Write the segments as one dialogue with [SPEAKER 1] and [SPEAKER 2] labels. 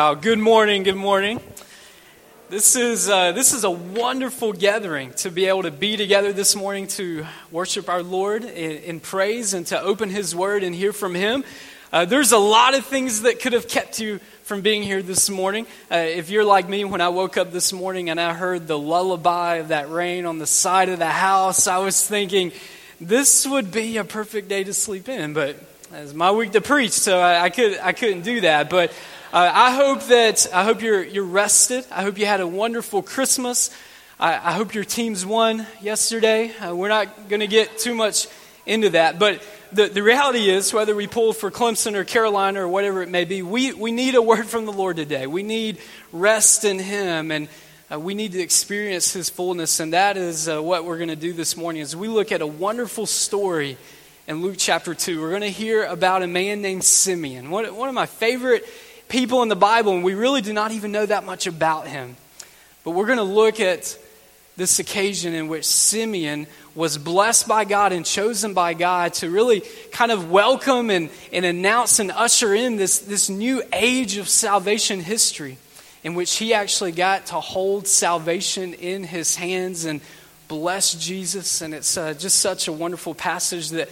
[SPEAKER 1] Oh, good morning. Good morning. This is uh, this is a wonderful gathering to be able to be together this morning to worship our Lord in, in praise and to open His Word and hear from Him. Uh, there's a lot of things that could have kept you from being here this morning. Uh, if you're like me, when I woke up this morning and I heard the lullaby of that rain on the side of the house, I was thinking this would be a perfect day to sleep in. But it's my week to preach, so I, I could I couldn't do that. But uh, I hope that I hope you're you're rested. I hope you had a wonderful Christmas. I, I hope your teams won yesterday. Uh, we're not going to get too much into that, but the, the reality is, whether we pull for Clemson or Carolina or whatever it may be, we, we need a word from the Lord today. We need rest in Him, and uh, we need to experience His fullness, and that is uh, what we're going to do this morning. As we look at a wonderful story in Luke chapter two, we're going to hear about a man named Simeon, one, one of my favorite people in the Bible, and we really do not even know that much about him. But we're going to look at this occasion in which Simeon was blessed by God and chosen by God to really kind of welcome and, and announce and usher in this, this new age of salvation history in which he actually got to hold salvation in his hands and bless Jesus. And it's uh, just such a wonderful passage that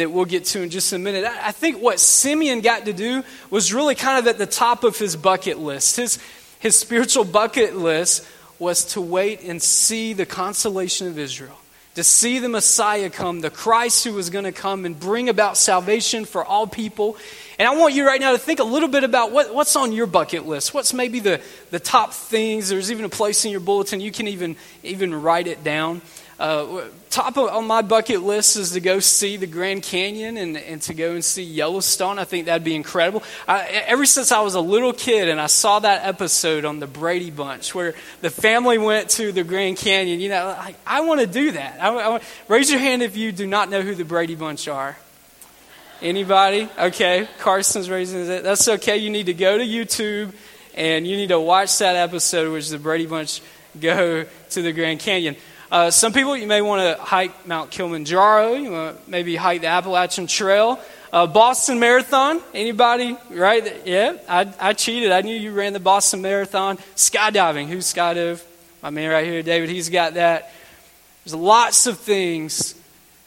[SPEAKER 1] that we'll get to in just a minute. I think what Simeon got to do was really kind of at the top of his bucket list. His, his spiritual bucket list was to wait and see the consolation of Israel, to see the Messiah come, the Christ who was going to come and bring about salvation for all people. And I want you right now to think a little bit about what, what's on your bucket list. What's maybe the, the top things? There's even a place in your bulletin you can even, even write it down. Uh, top of, on my bucket list is to go see the Grand Canyon and, and to go and see Yellowstone. I think that'd be incredible. I, ever since I was a little kid and I saw that episode on the Brady Bunch where the family went to the Grand Canyon, you know, I, I want to do that. I, I, raise your hand if you do not know who the Brady Bunch are. Anybody? Okay, Carson's raising it. That's okay. You need to go to YouTube and you need to watch that episode, which the Brady Bunch go to the Grand Canyon. Uh, some people, you may want to hike Mount Kilimanjaro. You want to maybe hike the Appalachian Trail. Uh, Boston Marathon. Anybody? Right? Yeah, I, I cheated. I knew you ran the Boston Marathon. Skydiving. Who's skydiving? My man right here, David. He's got that. There's lots of things.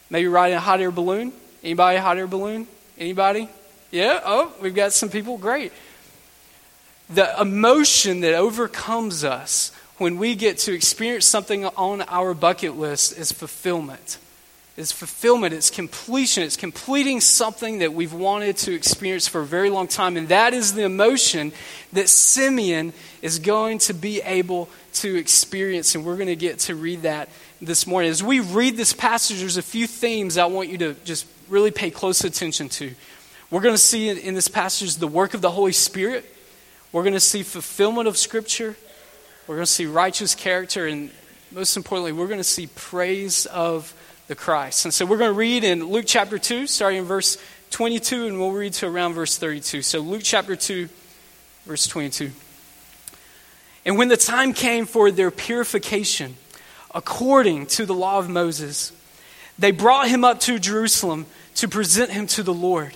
[SPEAKER 1] Maybe riding a hot air balloon. Anybody hot air balloon? Anybody? Yeah. Oh, we've got some people. Great. The emotion that overcomes us when we get to experience something on our bucket list is fulfillment. It's fulfillment, it's completion, it's completing something that we've wanted to experience for a very long time. And that is the emotion that Simeon is going to be able to experience. And we're going to get to read that this morning. As we read this passage, there's a few themes I want you to just really pay close attention to. We're going to see in this passage the work of the Holy Spirit, we're going to see fulfillment of Scripture. We're going to see righteous character, and most importantly, we're going to see praise of the Christ. And so we're going to read in Luke chapter 2, starting in verse 22, and we'll read to around verse 32. So Luke chapter 2, verse 22. And when the time came for their purification, according to the law of Moses, they brought him up to Jerusalem to present him to the Lord.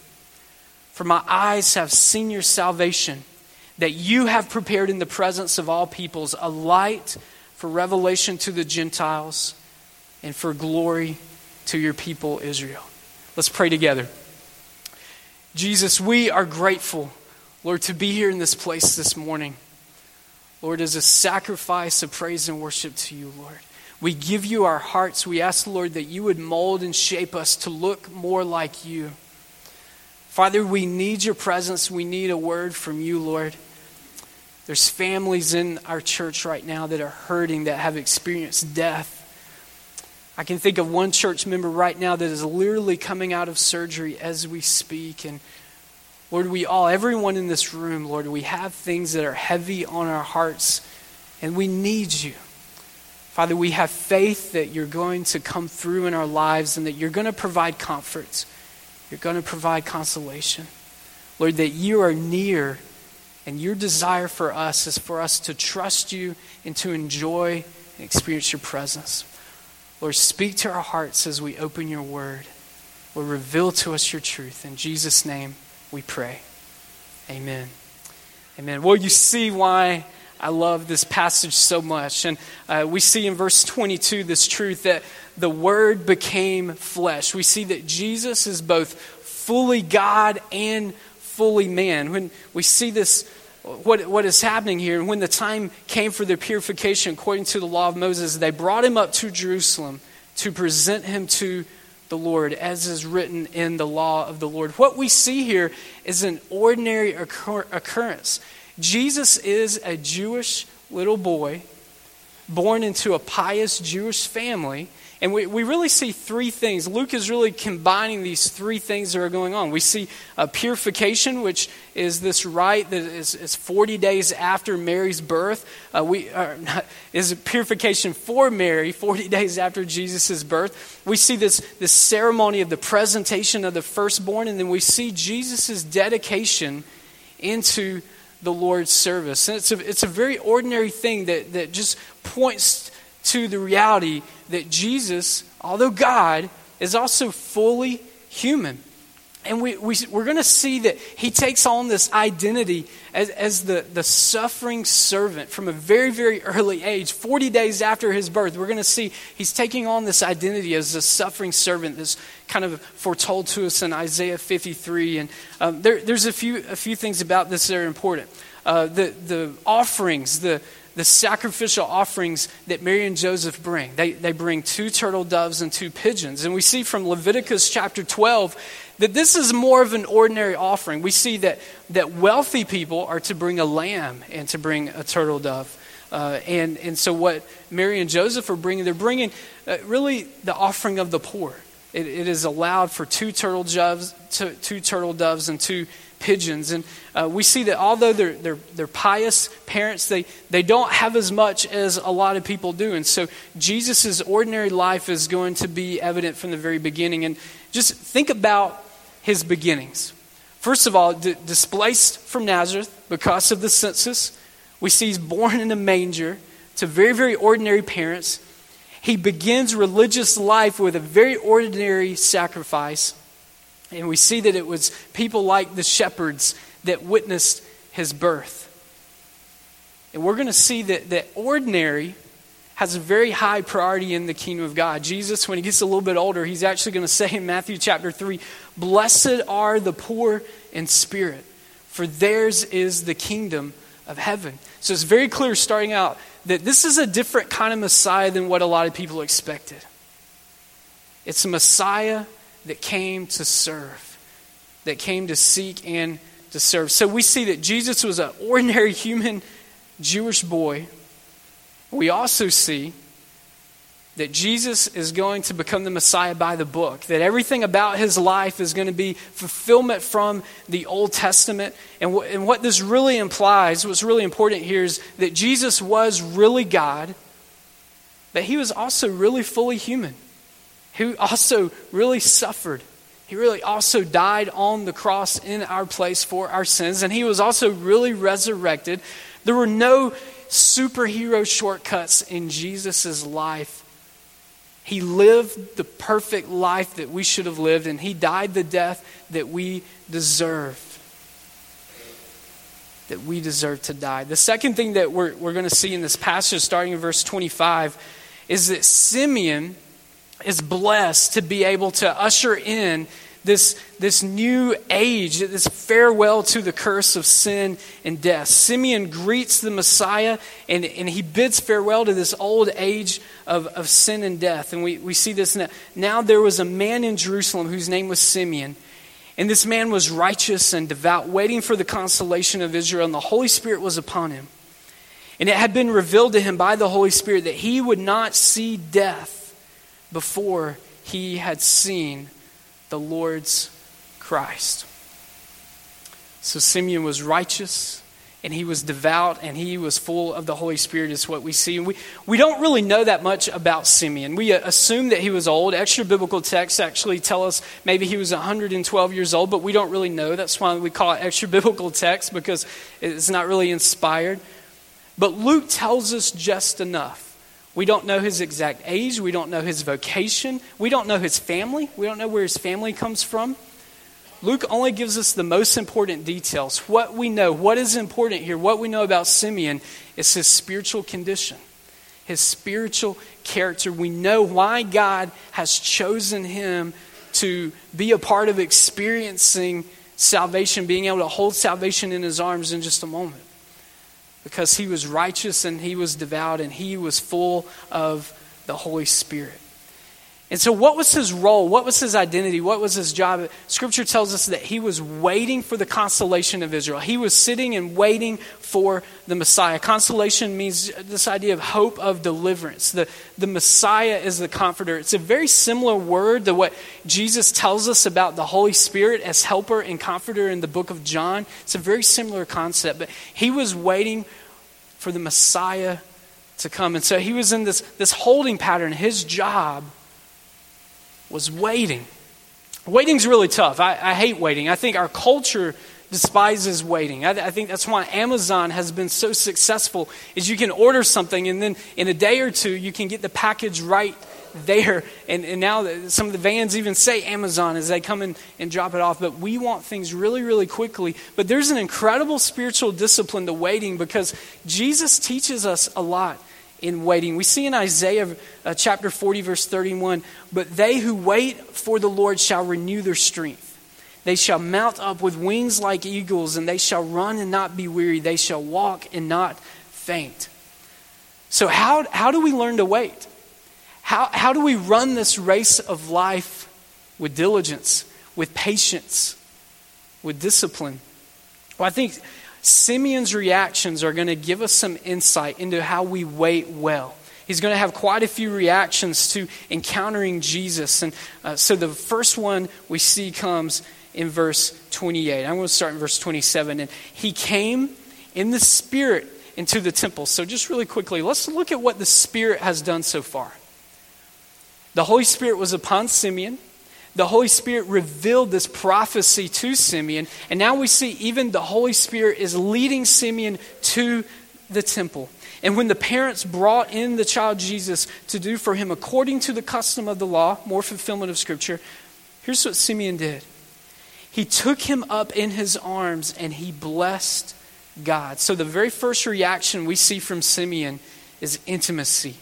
[SPEAKER 1] For my eyes have seen your salvation, that you have prepared in the presence of all peoples a light for revelation to the Gentiles and for glory to your people, Israel. Let's pray together. Jesus, we are grateful, Lord, to be here in this place this morning. Lord, as a sacrifice of praise and worship to you, Lord. We give you our hearts. We ask, Lord, that you would mold and shape us to look more like you. Father, we need your presence. We need a word from you, Lord. There's families in our church right now that are hurting, that have experienced death. I can think of one church member right now that is literally coming out of surgery as we speak. And Lord, we all, everyone in this room, Lord, we have things that are heavy on our hearts, and we need you. Father, we have faith that you're going to come through in our lives and that you're going to provide comforts. You're going to provide consolation. Lord, that you are near and your desire for us is for us to trust you and to enjoy and experience your presence. Lord, speak to our hearts as we open your word. Lord, reveal to us your truth. In Jesus' name we pray. Amen. Amen. Well, you see why I love this passage so much. And uh, we see in verse 22 this truth that the Word became flesh. We see that Jesus is both fully God and fully man. When we see this, what, what is happening here, when the time came for their purification according to the law of Moses, they brought him up to Jerusalem to present him to the Lord, as is written in the law of the Lord. What we see here is an ordinary occur- occurrence. Jesus is a Jewish little boy born into a pious Jewish family and we, we really see three things. Luke is really combining these three things that are going on. We see a purification, which is this rite that is, is 40 days after Mary's birth. Uh, we uh, is a purification for Mary, 40 days after Jesus' birth. We see this, this ceremony of the presentation of the firstborn, and then we see Jesus' dedication into the Lord's service. And it's a, it's a very ordinary thing that, that just points to the reality that Jesus, although God, is also fully human. And we, we, we're going to see that he takes on this identity as, as the, the suffering servant from a very, very early age. 40 days after his birth, we're going to see he's taking on this identity as a suffering servant that's kind of foretold to us in Isaiah 53. And um, there, there's a few, a few things about this that are important. Uh, the, the offerings, the, the sacrificial offerings that Mary and Joseph bring. They, they bring two turtle doves and two pigeons. And we see from Leviticus chapter 12 that this is more of an ordinary offering. We see that, that wealthy people are to bring a lamb and to bring a turtle dove. Uh, and, and so, what Mary and Joseph are bringing, they're bringing uh, really the offering of the poor. It, it is allowed for two turtle doves, two, two turtle doves and two pigeons. And uh, we see that although they're, they're, they're pious parents, they, they don't have as much as a lot of people do. And so Jesus' ordinary life is going to be evident from the very beginning. And just think about his beginnings. First of all, d- displaced from Nazareth because of the census, we see he's born in a manger to very, very ordinary parents. He begins religious life with a very ordinary sacrifice. And we see that it was people like the shepherds that witnessed his birth. And we're going to see that, that ordinary has a very high priority in the kingdom of God. Jesus, when he gets a little bit older, he's actually going to say in Matthew chapter 3 Blessed are the poor in spirit, for theirs is the kingdom of heaven. So it's very clear starting out that this is a different kind of Messiah than what a lot of people expected. It's a Messiah that came to serve, that came to seek and to serve. So we see that Jesus was an ordinary human Jewish boy. We also see that Jesus is going to become the Messiah by the book, that everything about his life is going to be fulfillment from the Old Testament. And, w- and what this really implies, what's really important here, is that Jesus was really God, but he was also really fully human who also really suffered. He really also died on the cross in our place for our sins, and he was also really resurrected. There were no superhero shortcuts in Jesus' life. He lived the perfect life that we should have lived, and he died the death that we deserve. That we deserve to die. The second thing that we're, we're going to see in this passage, starting in verse 25, is that Simeon is blessed to be able to usher in this, this new age, this farewell to the curse of sin and death. Simeon greets the Messiah and, and he bids farewell to this old age of, of sin and death. And we, we see this now. Now there was a man in Jerusalem whose name was Simeon. And this man was righteous and devout, waiting for the consolation of Israel, and the Holy Spirit was upon him. And it had been revealed to him by the Holy Spirit that he would not see death before he had seen the Lord's Christ. So Simeon was righteous and he was devout and he was full of the Holy Spirit, is what we see. And we, we don't really know that much about Simeon. We uh, assume that he was old. Extra biblical texts actually tell us maybe he was 112 years old, but we don't really know. That's why we call it extra biblical text because it's not really inspired. But Luke tells us just enough we don't know his exact age. We don't know his vocation. We don't know his family. We don't know where his family comes from. Luke only gives us the most important details. What we know, what is important here, what we know about Simeon is his spiritual condition, his spiritual character. We know why God has chosen him to be a part of experiencing salvation, being able to hold salvation in his arms in just a moment because he was righteous and he was devout and he was full of the Holy Spirit. And so, what was his role? What was his identity? What was his job? Scripture tells us that he was waiting for the consolation of Israel. He was sitting and waiting for the Messiah. Consolation means this idea of hope of deliverance. The, the Messiah is the comforter. It's a very similar word to what Jesus tells us about the Holy Spirit as helper and comforter in the book of John. It's a very similar concept. But he was waiting for the Messiah to come. And so he was in this, this holding pattern. His job was waiting. Waiting's really tough. I, I hate waiting. I think our culture despises waiting. I, I, think that's why Amazon has been so successful is you can order something and then in a day or two you can get the package right there. And, and now some of the vans even say Amazon as they come in and drop it off. But we want things really, really quickly. But there's an incredible spiritual discipline to waiting because Jesus teaches us a lot in waiting. We see in Isaiah uh, chapter 40, verse 31 But they who wait for the Lord shall renew their strength. They shall mount up with wings like eagles, and they shall run and not be weary. They shall walk and not faint. So, how, how do we learn to wait? How, how do we run this race of life with diligence, with patience, with discipline? Well, I think Simeon's reactions are going to give us some insight into how we wait well. He's going to have quite a few reactions to encountering Jesus. And uh, so the first one we see comes in verse 28. I'm going to start in verse 27. And he came in the Spirit into the temple. So, just really quickly, let's look at what the Spirit has done so far. The Holy Spirit was upon Simeon the Holy Spirit revealed this prophecy to Simeon. And now we see even the Holy Spirit is leading Simeon to the temple. And when the parents brought in the child Jesus to do for him according to the custom of the law, more fulfillment of Scripture, here's what Simeon did He took him up in his arms and he blessed God. So the very first reaction we see from Simeon is intimacy.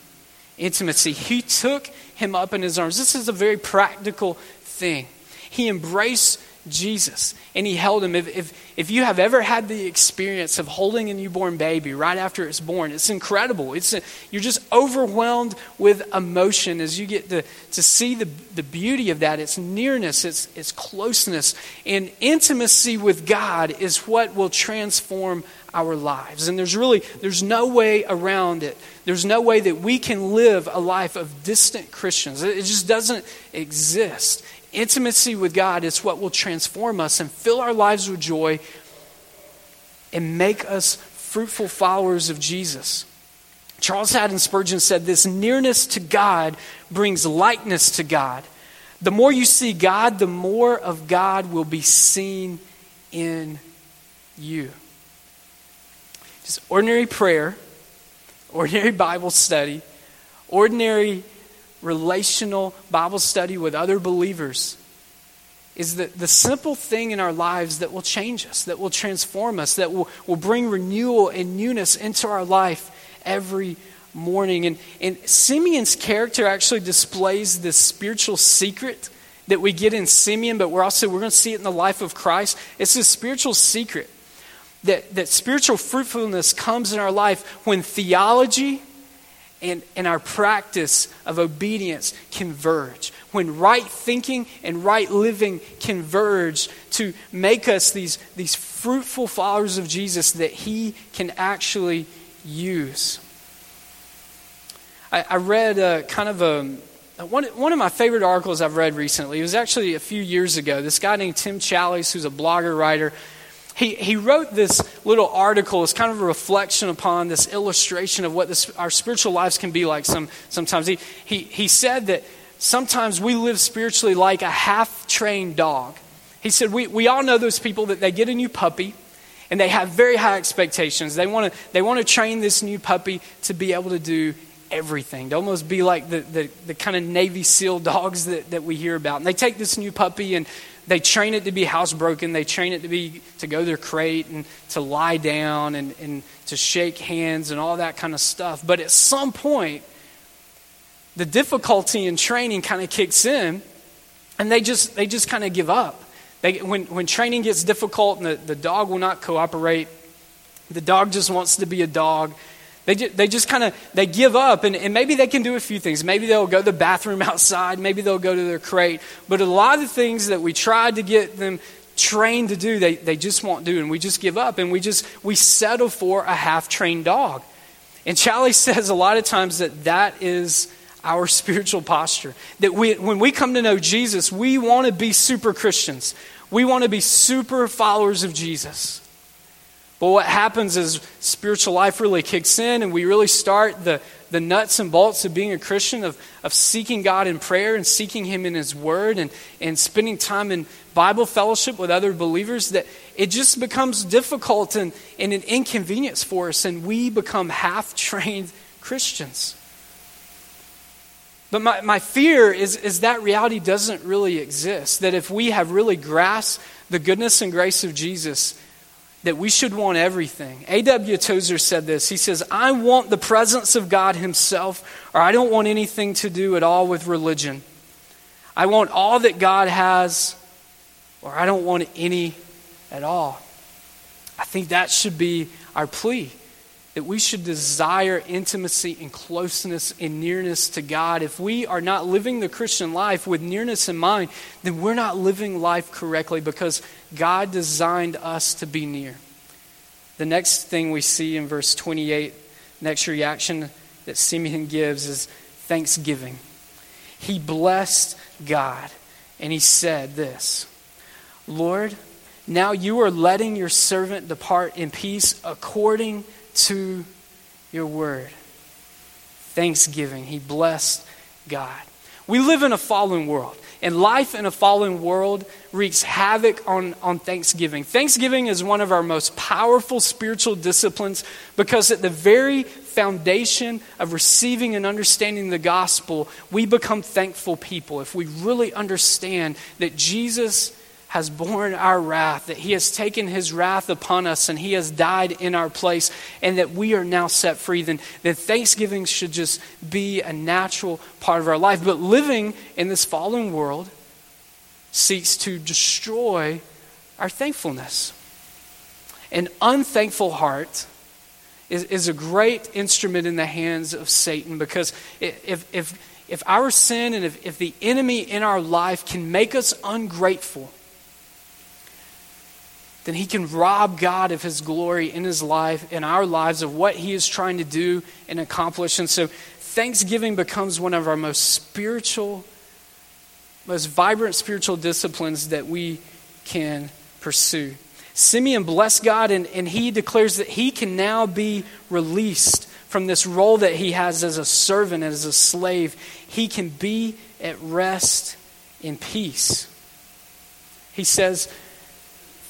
[SPEAKER 1] Intimacy. He took him up in his arms. This is a very practical thing. He embraced Jesus and he held him. If, if, if you have ever had the experience of holding a newborn baby right after it's born, it's incredible. It's a, you're just overwhelmed with emotion as you get to, to see the, the beauty of that. Its nearness, its, its closeness. And intimacy with God is what will transform our lives. And there's really there's no way around it. There's no way that we can live a life of distant Christians. It just doesn't exist. Intimacy with God is what will transform us and fill our lives with joy and make us fruitful followers of Jesus. Charles Haddon Spurgeon said, This nearness to God brings likeness to God. The more you see God, the more of God will be seen in you. Just ordinary prayer, ordinary Bible study, ordinary relational Bible study with other believers is the, the simple thing in our lives that will change us, that will transform us, that will, will bring renewal and newness into our life every morning. And, and Simeon's character actually displays this spiritual secret that we get in Simeon, but we're also we're going to see it in the life of Christ. It's a spiritual secret that, that spiritual fruitfulness comes in our life when theology and, and our practice of obedience converge. When right thinking and right living converge to make us these, these fruitful followers of Jesus that He can actually use. I, I read a, kind of a, one, one of my favorite articles I've read recently. It was actually a few years ago. This guy named Tim Challies, who's a blogger writer, he, he wrote this little article as kind of a reflection upon this illustration of what this, our spiritual lives can be like some, sometimes. He, he, he said that sometimes we live spiritually like a half trained dog. He said, we, we all know those people that they get a new puppy and they have very high expectations. They want to they want to train this new puppy to be able to do everything, to almost be like the, the, the kind of Navy SEAL dogs that, that we hear about. And they take this new puppy and they train it to be housebroken. They train it to be to go to their crate and to lie down and, and to shake hands and all that kind of stuff. But at some point, the difficulty in training kind of kicks in, and they just they just kind of give up. They, when when training gets difficult and the, the dog will not cooperate, the dog just wants to be a dog they just, they just kind of they give up, and, and maybe they can do a few things. Maybe they'll go to the bathroom outside. Maybe they'll go to their crate. But a lot of the things that we tried to get them trained to do, they, they just won't do, and we just give up, and we just we settle for a half-trained dog. And Charlie says a lot of times that that is our spiritual posture. That we, when we come to know Jesus, we want to be super Christians. We want to be super followers of Jesus. But what happens is spiritual life really kicks in, and we really start the, the nuts and bolts of being a Christian, of, of seeking God in prayer and seeking Him in His Word and, and spending time in Bible fellowship with other believers, that it just becomes difficult and, and an inconvenience for us, and we become half trained Christians. But my, my fear is, is that reality doesn't really exist. That if we have really grasped the goodness and grace of Jesus, that we should want everything. A.W. Tozer said this. He says, I want the presence of God Himself, or I don't want anything to do at all with religion. I want all that God has, or I don't want any at all. I think that should be our plea that we should desire intimacy and closeness and nearness to God. If we are not living the Christian life with nearness in mind, then we're not living life correctly because God designed us to be near. The next thing we see in verse 28, next reaction that Simeon gives is thanksgiving. He blessed God and he said this Lord, now you are letting your servant depart in peace according to your word. Thanksgiving. He blessed God. We live in a fallen world, and life in a fallen world wreaks havoc on, on Thanksgiving. Thanksgiving is one of our most powerful spiritual disciplines because, at the very foundation of receiving and understanding the gospel, we become thankful people. If we really understand that Jesus has borne our wrath, that he has taken his wrath upon us and he has died in our place, and that we are now set free, then, then thanksgiving should just be a natural part of our life. But living in this fallen world seeks to destroy our thankfulness. An unthankful heart is, is a great instrument in the hands of Satan because if, if, if our sin and if, if the enemy in our life can make us ungrateful, then he can rob God of his glory in his life, in our lives, of what he is trying to do and accomplish. And so thanksgiving becomes one of our most spiritual, most vibrant spiritual disciplines that we can pursue. Simeon blessed God, and, and he declares that he can now be released from this role that he has as a servant, as a slave. He can be at rest in peace. He says,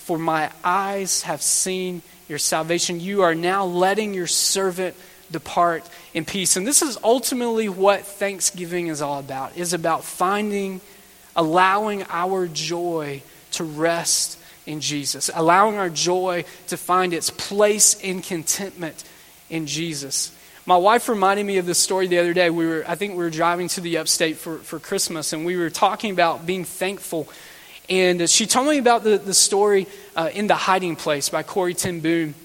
[SPEAKER 1] for my eyes have seen your salvation. You are now letting your servant depart in peace. And this is ultimately what Thanksgiving is all about. Is about finding allowing our joy to rest in Jesus. Allowing our joy to find its place in contentment in Jesus. my wife reminded me of this story the other day. We were, I think we were driving to the upstate for, for Christmas, and we were talking about being thankful. And she told me about the, the story uh, In the Hiding Place by Corrie ten Boom.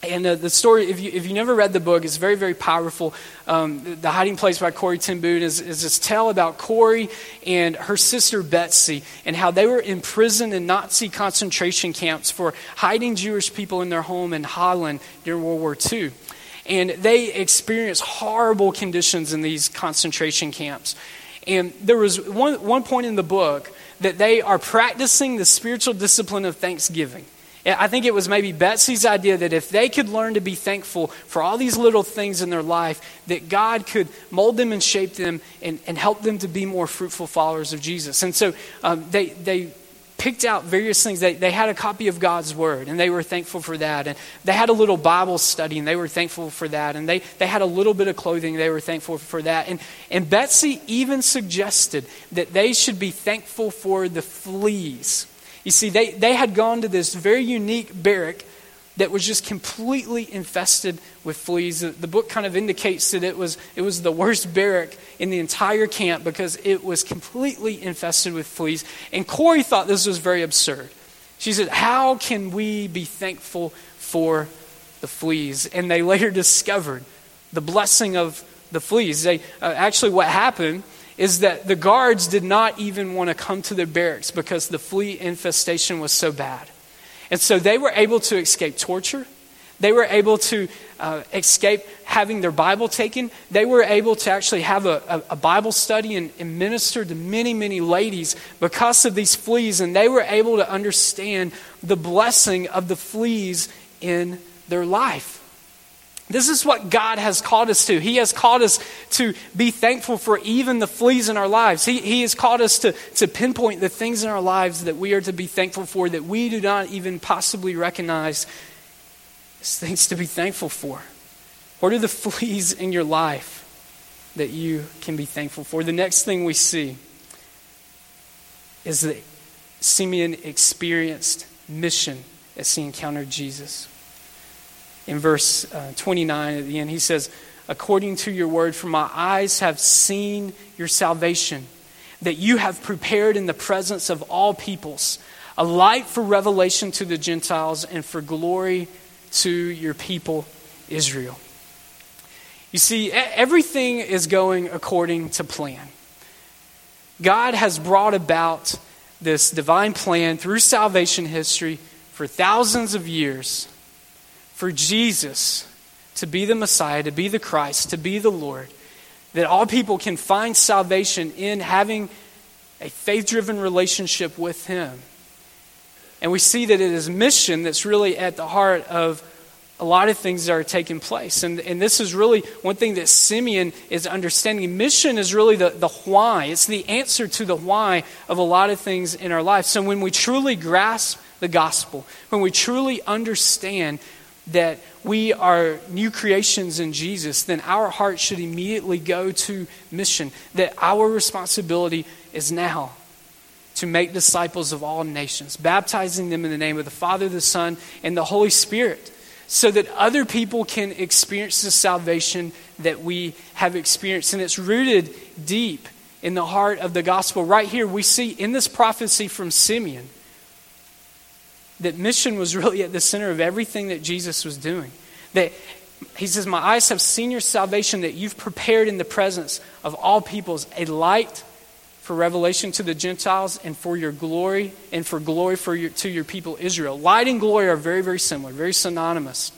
[SPEAKER 1] And uh, the story, if you, if you never read the book, it's very, very powerful. Um, the Hiding Place by Corrie ten Boom is, is this tale about Corrie and her sister Betsy and how they were imprisoned in Nazi concentration camps for hiding Jewish people in their home in Holland during World War II. And they experienced horrible conditions in these concentration camps. And there was one, one point in the book that they are practicing the spiritual discipline of thanksgiving. I think it was maybe Betsy's idea that if they could learn to be thankful for all these little things in their life, that God could mold them and shape them and, and help them to be more fruitful followers of Jesus. And so um, they, they picked out various things. They, they had a copy of God's Word, and they were thankful for that. And they had a little Bible study, and they were thankful for that. And they, they had a little bit of clothing, they were thankful for that. And, and Betsy even suggested that they should be thankful for the fleas you see, they, they had gone to this very unique barrack that was just completely infested with fleas. The, book kind of indicates that it was, it was the worst barrack in the entire camp because it was completely infested with fleas. And Corrie thought this was very absurd. She said, How can we be thankful for the fleas? And they later discovered the blessing of the fleas. They, uh, actually, what happened is that the guards did not even want to come to their barracks because the flea infestation was so bad. And so they were able to escape torture. They were able to uh, escape having their Bible taken. They were able to actually have a, a, a Bible study and, and minister to many, many ladies because of these fleas. And they were able to understand the blessing of the fleas in their life. This is what God has called us to. He has called us to be thankful for even the fleas in our lives. He, he has called us to, to pinpoint the things in our lives that we are to be thankful for that we do not even possibly recognize as things to be thankful for. What are the fleas in your life that you can be thankful for? The next thing we see is that Simeon experienced mission as he encountered Jesus in verse uh, 29 at the end, he says, According to your word, for my eyes have seen your salvation, that you have prepared in the presence of all peoples, a light for revelation to the Gentiles and for glory to your people, Israel. You see, everything is going according to plan. God has brought about this divine plan through salvation history for thousands of years for Jesus to be the Messiah, to be the Christ, to be the Lord, that all people can find salvation in having a faith driven relationship with Him. And we see that it is mission that's really at the heart of a lot of things that are taking place. And, and this is really one thing that Simeon is understanding. Mission is really the, the why, it's the answer to the why of a lot of things in our life. So when we truly grasp the gospel, when we truly understand that we are new creations in Jesus, then our heart should immediately go to mission. That our responsibility is now to make disciples of all nations, baptizing them in the name of the Father, the Son, and the Holy Spirit, so that other people can experience the salvation that we have experienced. And it's rooted deep in the heart of the gospel. Right here, we see in this prophecy from Simeon that mission was really at the center of everything that Jesus was doing. That he says, My eyes have seen your salvation that you've prepared in the presence of all peoples, a light for revelation to the Gentiles and for your glory and for glory for your, to your people Israel. Light and glory are very, very similar, very synonymous.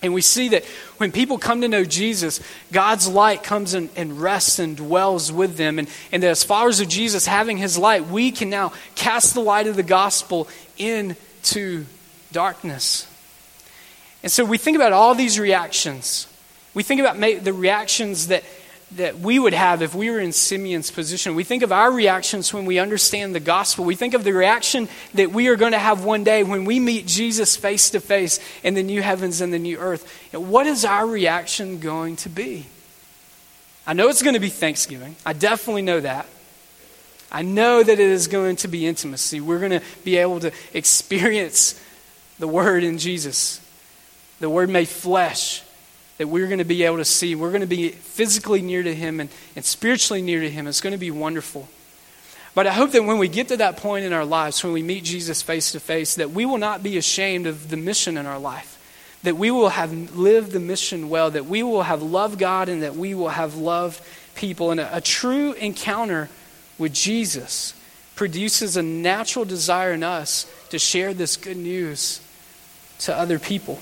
[SPEAKER 1] And we see that when people come to know Jesus, God's light comes and, and rests and dwells with them. And, and as followers of Jesus, having his light, we can now cast the light of the gospel in to darkness. And so we think about all these reactions. We think about the reactions that, that we would have if we were in Simeon's position. We think of our reactions when we understand the gospel. We think of the reaction that we are going to have one day when we meet Jesus face to face in the new heavens and the new earth. And what is our reaction going to be? I know it's going to be Thanksgiving. I definitely know that. I know that it is going to be intimacy. We're going to be able to experience the Word in Jesus, the Word made flesh. that we're going to be able to see. We're going to be physically near to Him and, and spiritually near to Him. It's going to be wonderful. But I hope that when we get to that point in our lives, when we meet Jesus face to face, that we will not be ashamed of the mission in our life. That we will have lived the mission well, that we will have loved God, and that we will have loved people. And a, a true encounter with Jesus produces a natural desire in us to share this good news to other people.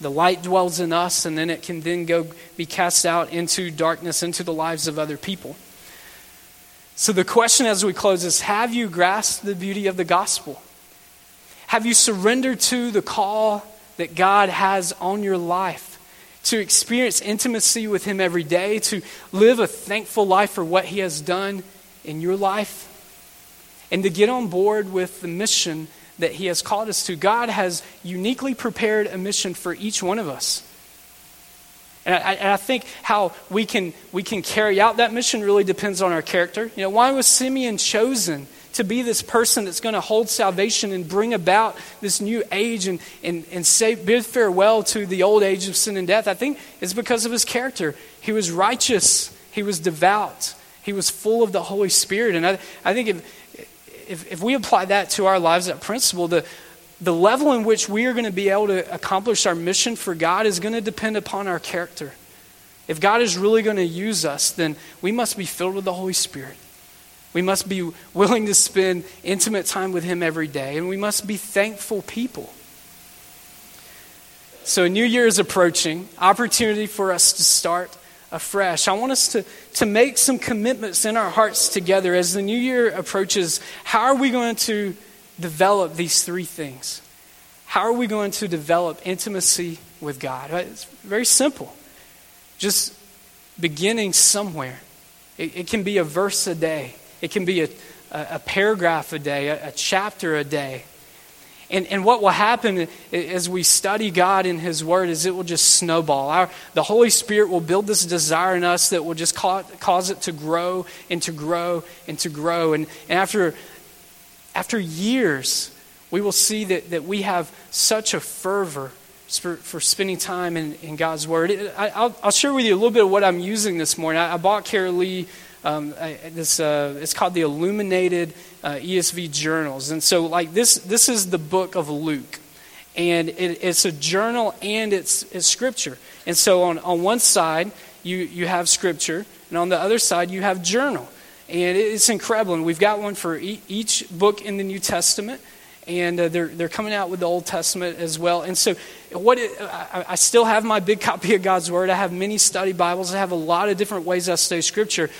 [SPEAKER 1] The light dwells in us, and then it can then go be cast out into darkness, into the lives of other people. So, the question as we close is Have you grasped the beauty of the gospel? Have you surrendered to the call that God has on your life? To experience intimacy with Him every day, to live a thankful life for what He has done in your life, and to get on board with the mission that He has called us to. God has uniquely prepared a mission for each one of us. And I, and I, think how we can, we can carry out that mission really depends on our character. You know, why was Simeon chosen to be this person that's going to hold salvation and bring about this new age and, and, and say, bid farewell to the old age of sin and death? I think it's because of his character. He was righteous, he was devout, he was full of the Holy Spirit. And I, I think if, if, if we apply that to our lives, that principle, the, the level in which we are going to be able to accomplish our mission for God is going to depend upon our character. If God is really going to use us, then we must be filled with the Holy Spirit. We must be willing to spend intimate time with Him every day, and we must be thankful people. So, a new year is approaching, opportunity for us to start afresh. I want us to, to make some commitments in our hearts together as the new year approaches. How are we going to develop these three things? How are we going to develop intimacy with God? Uh, it's very simple. Just beginning somewhere. It, it can be a verse a day, it can be a, a, a paragraph a day, a, a chapter a day. And, and what will happen as we study God in His Word is it will just snowball. Our, the Holy Spirit will build this desire in us that will just cause, it to grow and to grow and to grow. And, and after, after years, we will see that, that we have such a fervor for, for spending time in, in God's Word. I, will I'll share with you a little bit of what I'm using this morning. I, I bought Carolee um, this, uh, it's called the Illuminated uh, ESV Journals. And so, like, this, this is the book of Luke. And it, it's a journal and it's, it's scripture. And so, on, on one side, you, you have scripture, and on the other side, you have journal. And it's incredible. And we've got one for e- each book in the New Testament and uh, they're, they're coming out with the Old Testament as well. And so, what it, I, I, still have my big copy of God's Word. I have many study Bibles. I have a lot of different ways I study Scripture.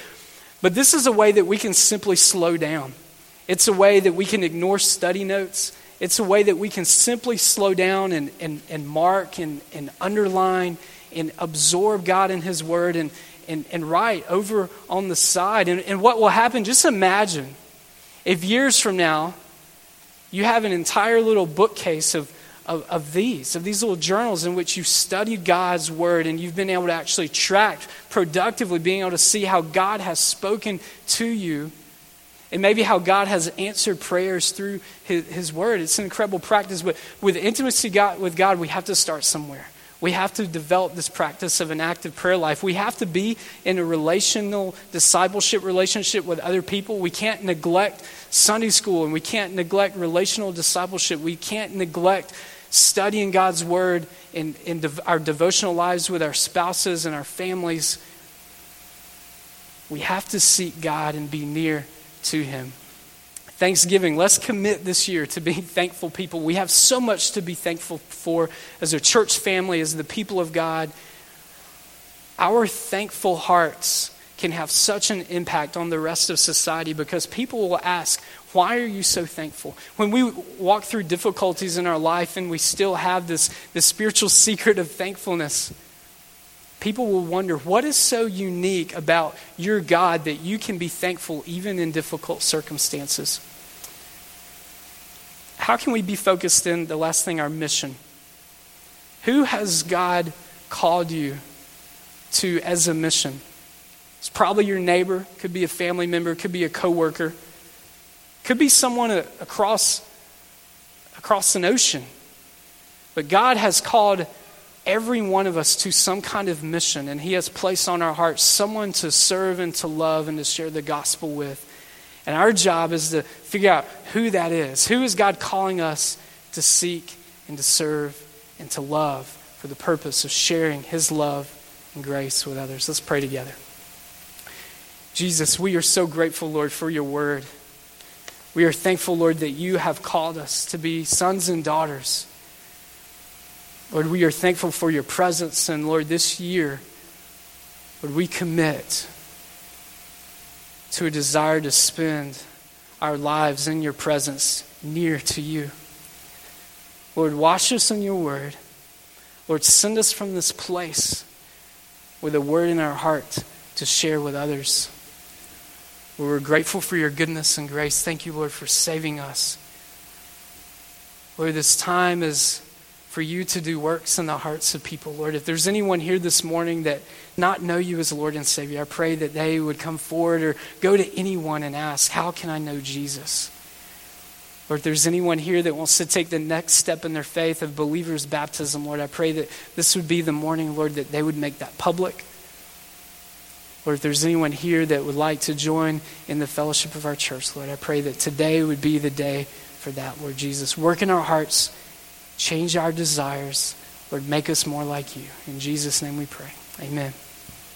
[SPEAKER 1] But this is a way that we can simply slow down. It's a way that we can ignore study notes. It's a way that we can simply slow down and, and, and mark and, and underline and absorb God in His Word and, and, and write over on the side. And, and what will happen, just imagine if years from now you have an entire little bookcase of of, of these, of these little journals in which you've studied God's word and you've been able to actually track productively, being able to see how God has spoken to you and maybe how God has answered prayers through his, his word. It's an incredible practice, but with intimacy God, with God, we have to start somewhere. We have to develop this practice of an active prayer life. We have to be in a relational discipleship relationship with other people. We can't neglect Sunday school and we can't neglect relational discipleship. We can't neglect studying God's Word in, in our devotional lives with our spouses and our families, we have to seek God and be near to Him. Thanksgiving, let's commit this year to being thankful people. We have so much to be thankful for as a church family, as the people of God. Our thankful hearts can have such an impact on the rest of society because people will ask, Why are you so thankful? When we walk through difficulties in our life and we still have this, this spiritual secret of thankfulness, people will wonder, What is so unique about your God that you can be thankful even in difficult circumstances? How can we be focused in the last thing, our mission? Who has God called you to as a mission? It's probably your neighbor, could be a family member, could be a coworker, could be someone across across an ocean. But God has called every one of us to some kind of mission, and He has placed on our hearts someone to serve and to love and to share the gospel with. And our job is to figure out who that is. Who is God calling us to seek and to serve and to love for the purpose of sharing His love and grace with others? Let's pray together. Jesus, we are so grateful, Lord, for your word. We are thankful, Lord, that you have called us to be sons and daughters. Lord, we are thankful for your presence. And Lord, this year, Lord, we commit to a desire to spend our lives in your presence near to you. Lord, wash us in your word. Lord, send us from this place with a word in our heart to share with others. Lord, we're grateful for your goodness and grace. Thank you, Lord, for saving us. Lord, this time is for you to do works in the hearts of people, Lord. If there's anyone here this morning that not know you as Lord and Savior, I pray that they would come forward or go to anyone and ask, How can I know Jesus? Or if there's anyone here that wants to take the next step in their faith of believer's baptism, Lord, I pray that this would be the morning, Lord, that they would make that public or if there's anyone here that would like to join in the fellowship of our church, Lord, I pray that today would be the day for that, Lord Jesus. Work in our hearts, change our desires. Lord, make us more like you. In Jesus' name we pray. Amen.